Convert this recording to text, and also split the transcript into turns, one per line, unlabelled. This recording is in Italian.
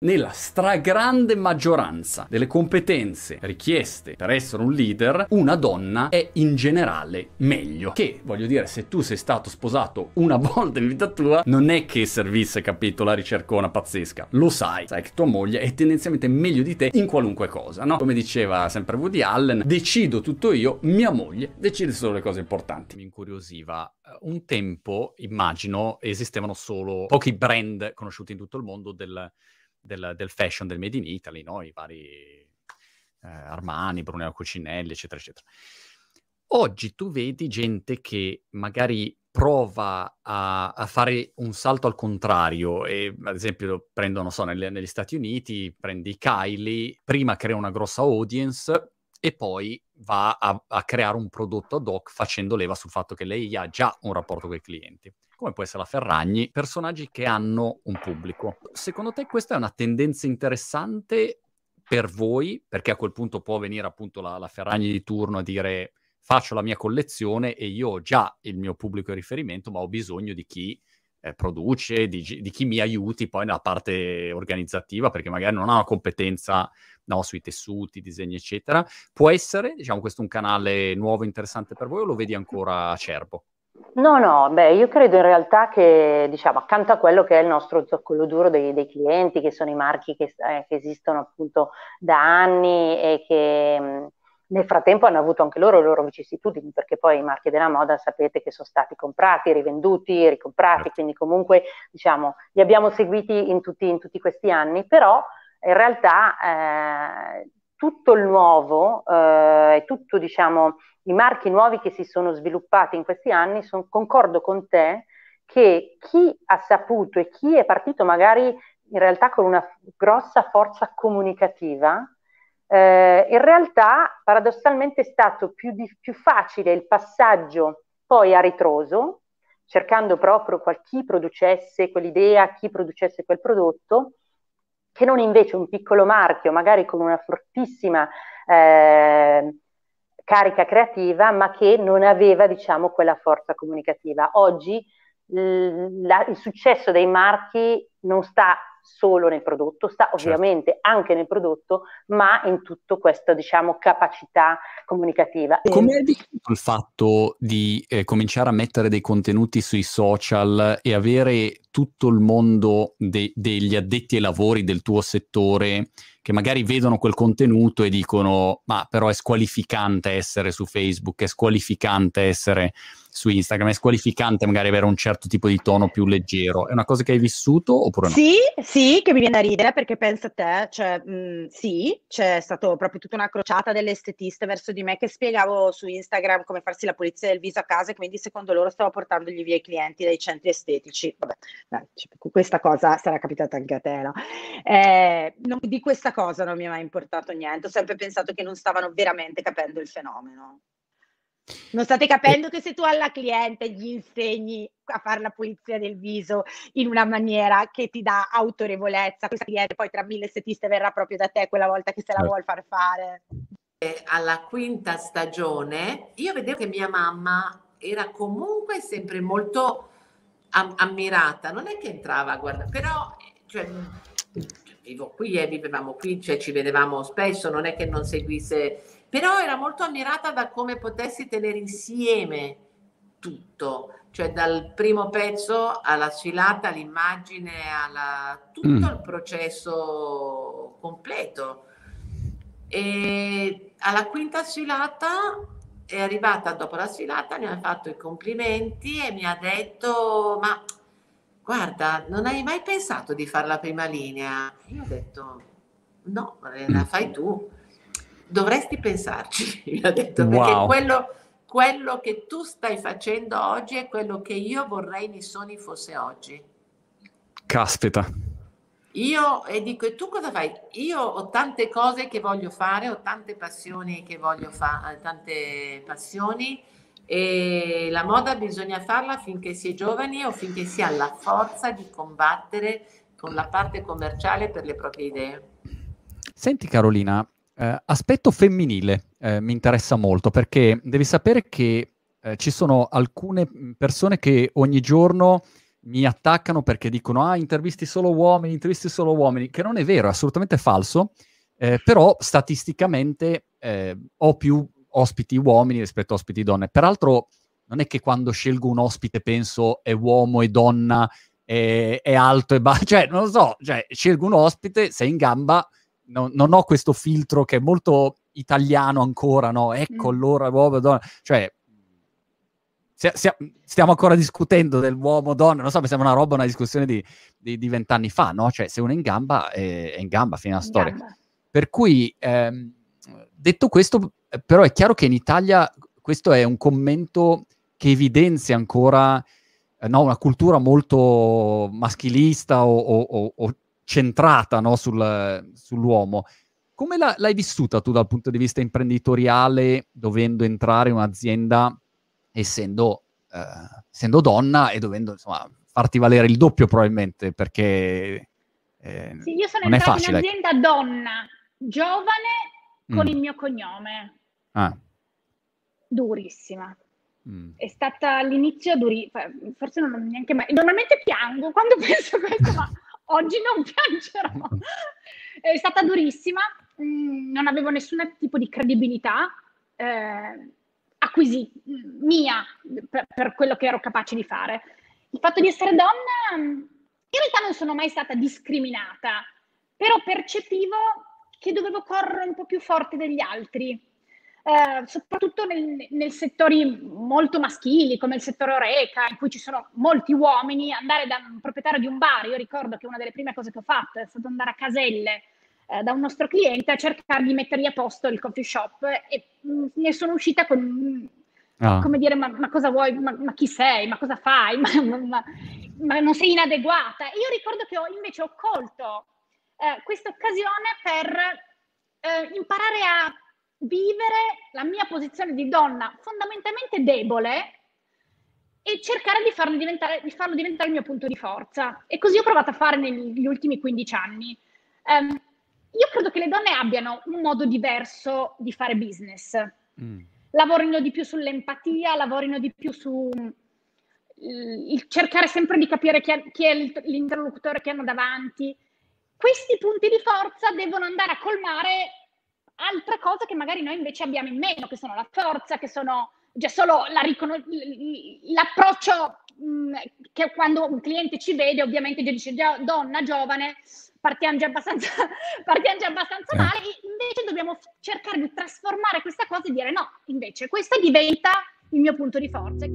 nella stragrande maggioranza delle competenze richieste per essere un leader, una donna è in generale meglio. Che, voglio dire, se tu sei stato sposato una volta in vita tua, non è che servisse, capito, la ricercona pazzesca. Lo sai, sai che tua moglie è tendenzialmente meglio di te in qualunque cosa, no? Come diceva sempre Woody Allen, decido tutto io, mia moglie decide solo le cose importanti. Mi incuriosiva. Eh, un tempo, immagino, esistevano solo pochi brand conosciuti in tutto il mondo del del, del fashion del Made in Italy, no? i vari eh, Armani, Brunello Cucinelli, eccetera, eccetera. Oggi tu vedi gente che magari prova a, a, fare un salto al contrario e ad esempio prendo, non so, nelle, negli Stati Uniti, prendi Kylie, prima crea una grossa audience e poi va a, a creare un prodotto ad hoc facendo leva sul fatto che lei ha già un rapporto con i clienti come può essere la Ferragni, personaggi che hanno un pubblico. Secondo te questa è una tendenza interessante per voi? Perché a quel punto può venire appunto la, la Ferragni di turno a dire faccio la mia collezione e io ho già il mio pubblico di riferimento, ma ho bisogno di chi eh, produce, di, di, chi mi aiuti poi nella parte organizzativa, perché magari non ha una competenza no, sui tessuti, disegni, eccetera. Può essere, diciamo, questo un canale nuovo interessante per voi o lo vedi ancora acerbo?
No, no, beh, io credo in realtà che, diciamo, accanto a quello che è il nostro zoccolo duro dei, dei clienti, che sono i marchi che, eh, che, esistono appunto da anni e che mh, nel frattempo hanno avuto anche loro le loro vicissitudini, perché poi i marchi della moda sapete che sono stati comprati, rivenduti, ricomprati, certo. quindi comunque, diciamo, li abbiamo seguiti in tutti, in tutti questi anni, però in realtà eh, tutto il nuovo eh, e tutto, diciamo, i marchi nuovi che si sono sviluppati in questi anni, son, concordo con te che chi ha saputo e chi è partito magari in realtà con una grossa forza comunicativa, eh, in realtà paradossalmente è stato più, di, più, facile il passaggio poi a ritroso, cercando proprio qual, chi producesse quell'idea, chi producesse quel prodotto, che non invece un piccolo marchio, magari con una fortissima eh, carica creativa, ma che non aveva, diciamo, quella forza comunicativa. Oggi la, il successo dei marchi non sta solo nel prodotto, sta certo. ovviamente certo. anche nel prodotto, ma in tutto questa, diciamo, capacità comunicativa.
Come hai vissuto il fatto di eh, cominciare a mettere dei contenuti sui social e avere tutto il mondo de- degli addetti ai lavori del tuo settore che magari vedono quel contenuto e dicono ma però è squalificante essere su Facebook, è squalificante essere su Instagram, è squalificante magari avere un certo tipo di tono più leggero. È una cosa che hai vissuto oppure no?
Sì, sì, che mi viene da ridere perché pensa a te, cioè mh, sì, c'è stata proprio tutta una crociata delle estetiste verso di me che spiegavo su Instagram come farsi la pulizia del viso a casa e quindi secondo loro stavo portandogli via i clienti dai centri estetici. Vabbè, dai, questa cosa sarà capitata anche a te, no? Eh, non, di questa cosa non mi è mai importato niente, ho sempre pensato che non stavano veramente capendo il fenomeno. Non state capendo che se tu alla cliente gli insegni a fare la pulizia del viso in una maniera che ti dà autorevolezza, questa cliente poi tra mille setiste verrà proprio da te quella volta che se la certo. vuol far fare.
Alla quinta stagione io vedevo che mia mamma era comunque sempre molto am- ammirata, non è che entrava a guardare, però cioè, vivo qui e eh, vivevamo qui, cioè ci vedevamo spesso, non è che non seguisse, però era molto ammirata da come potessi tenere insieme tutto, cioè dal primo pezzo alla sfilata, all'immagine, alla, tutto mm. il processo completo. E alla quinta sfilata è arrivata dopo la sfilata, mi ha fatto i complimenti e mi ha detto ma guarda, non hai mai pensato di fare la prima linea? Io ho detto, no, la fai tu. Dovresti pensarci, mi ha detto, perché wow. quello, quello che tu stai facendo oggi è quello che io vorrei nei sogni fosse oggi.
Caspita.
Io e dico, e tu cosa fai? Io ho tante cose che voglio fare, ho tante passioni che voglio fare, tante passioni e la moda bisogna farla finché si è giovani o finché si ha la forza di combattere con la parte commerciale per le proprie idee.
Senti Carolina, eh, aspetto femminile eh, mi interessa molto perché devi sapere che eh, ci sono alcune persone che ogni giorno mi attaccano perché dicono ah intervisti solo uomini, intervisti solo uomini, che non è vero, è assolutamente falso, eh, però statisticamente eh, ho più ospiti uomini rispetto a ospiti donne. Peraltro non è che quando scelgo un ospite penso è uomo e donna, è, è alto e basso, cioè non lo so, cioè, scelgo un ospite, sei in gamba, no, non ho questo filtro che è molto italiano ancora, no? Ecco mm. allora uomo e donna, cioè stiamo ancora discutendo dell'uomo-donna, non so, mi sembra una roba, una discussione di vent'anni fa, no? Cioè, se uno è in gamba, è, in gamba, fino alla storia. Gamba. Per cui, ehm, detto questo, però è chiaro che in Italia questo è un commento che evidenzia ancora eh, no, una cultura molto maschilista o, o, o centrata no, sul, sull'uomo. Come la, l'hai vissuta tu dal punto di vista imprenditoriale, dovendo entrare in un'azienda essendo, eh, essendo donna e dovendo insomma, farti valere il doppio probabilmente perché
eh, sì, io sono entrata in azienda donna, giovane, con mm. il mio cognome. Ah. Durissima. Mm. È stata all'inizio durissima, forse non ho neanche mai... Normalmente piango quando penso a questo, ma oggi non piangerò. È stata durissima, mm, non avevo nessun tipo di credibilità. Eh, acquisì, mia, per, per, quello che ero capace di fare. Il fatto di essere donna, in realtà non sono mai stata discriminata, però percepivo che dovevo correre un po' più forte degli altri. Eh, soprattutto nel, nel, settori molto maschili come il settore oreca in cui ci sono molti uomini andare da un proprietario di un bar io ricordo che una delle prime cose che ho fatto è stato andare a Caselle eh, da un nostro cliente a cercare di mettergli a posto il coffee shop e mh, mm, ne sono uscita con, ah. come dire, ma, ma cosa vuoi, ma, ma, chi sei, ma cosa fai, ma, ma, non sei inadeguata. E io ricordo che ho, invece ho colto eh, questa occasione per eh, imparare a vivere la mia posizione di donna fondamentalmente debole e cercare di farlo, diventare, di farlo diventare il mio punto di forza. E così ho provato a fare negli ultimi 15 anni. Um, io credo che le donne abbiano un modo diverso di fare business. Mm. Lavorino di più sull'empatia, lavorino di più su il cercare sempre di capire chi è, chi è l'interlocutore che hanno davanti. Questi punti di forza devono andare a colmare altre cose che magari noi invece abbiamo in meno, che sono la forza, che sono già solo la riconos- l'approccio mh, che quando un cliente ci vede, ovviamente dice donna, giovane, partiamo già abbastanza, partiamo già abbastanza eh. male, invece dobbiamo cercare di trasformare questa cosa e dire no, invece questa diventa il mio punto di forza.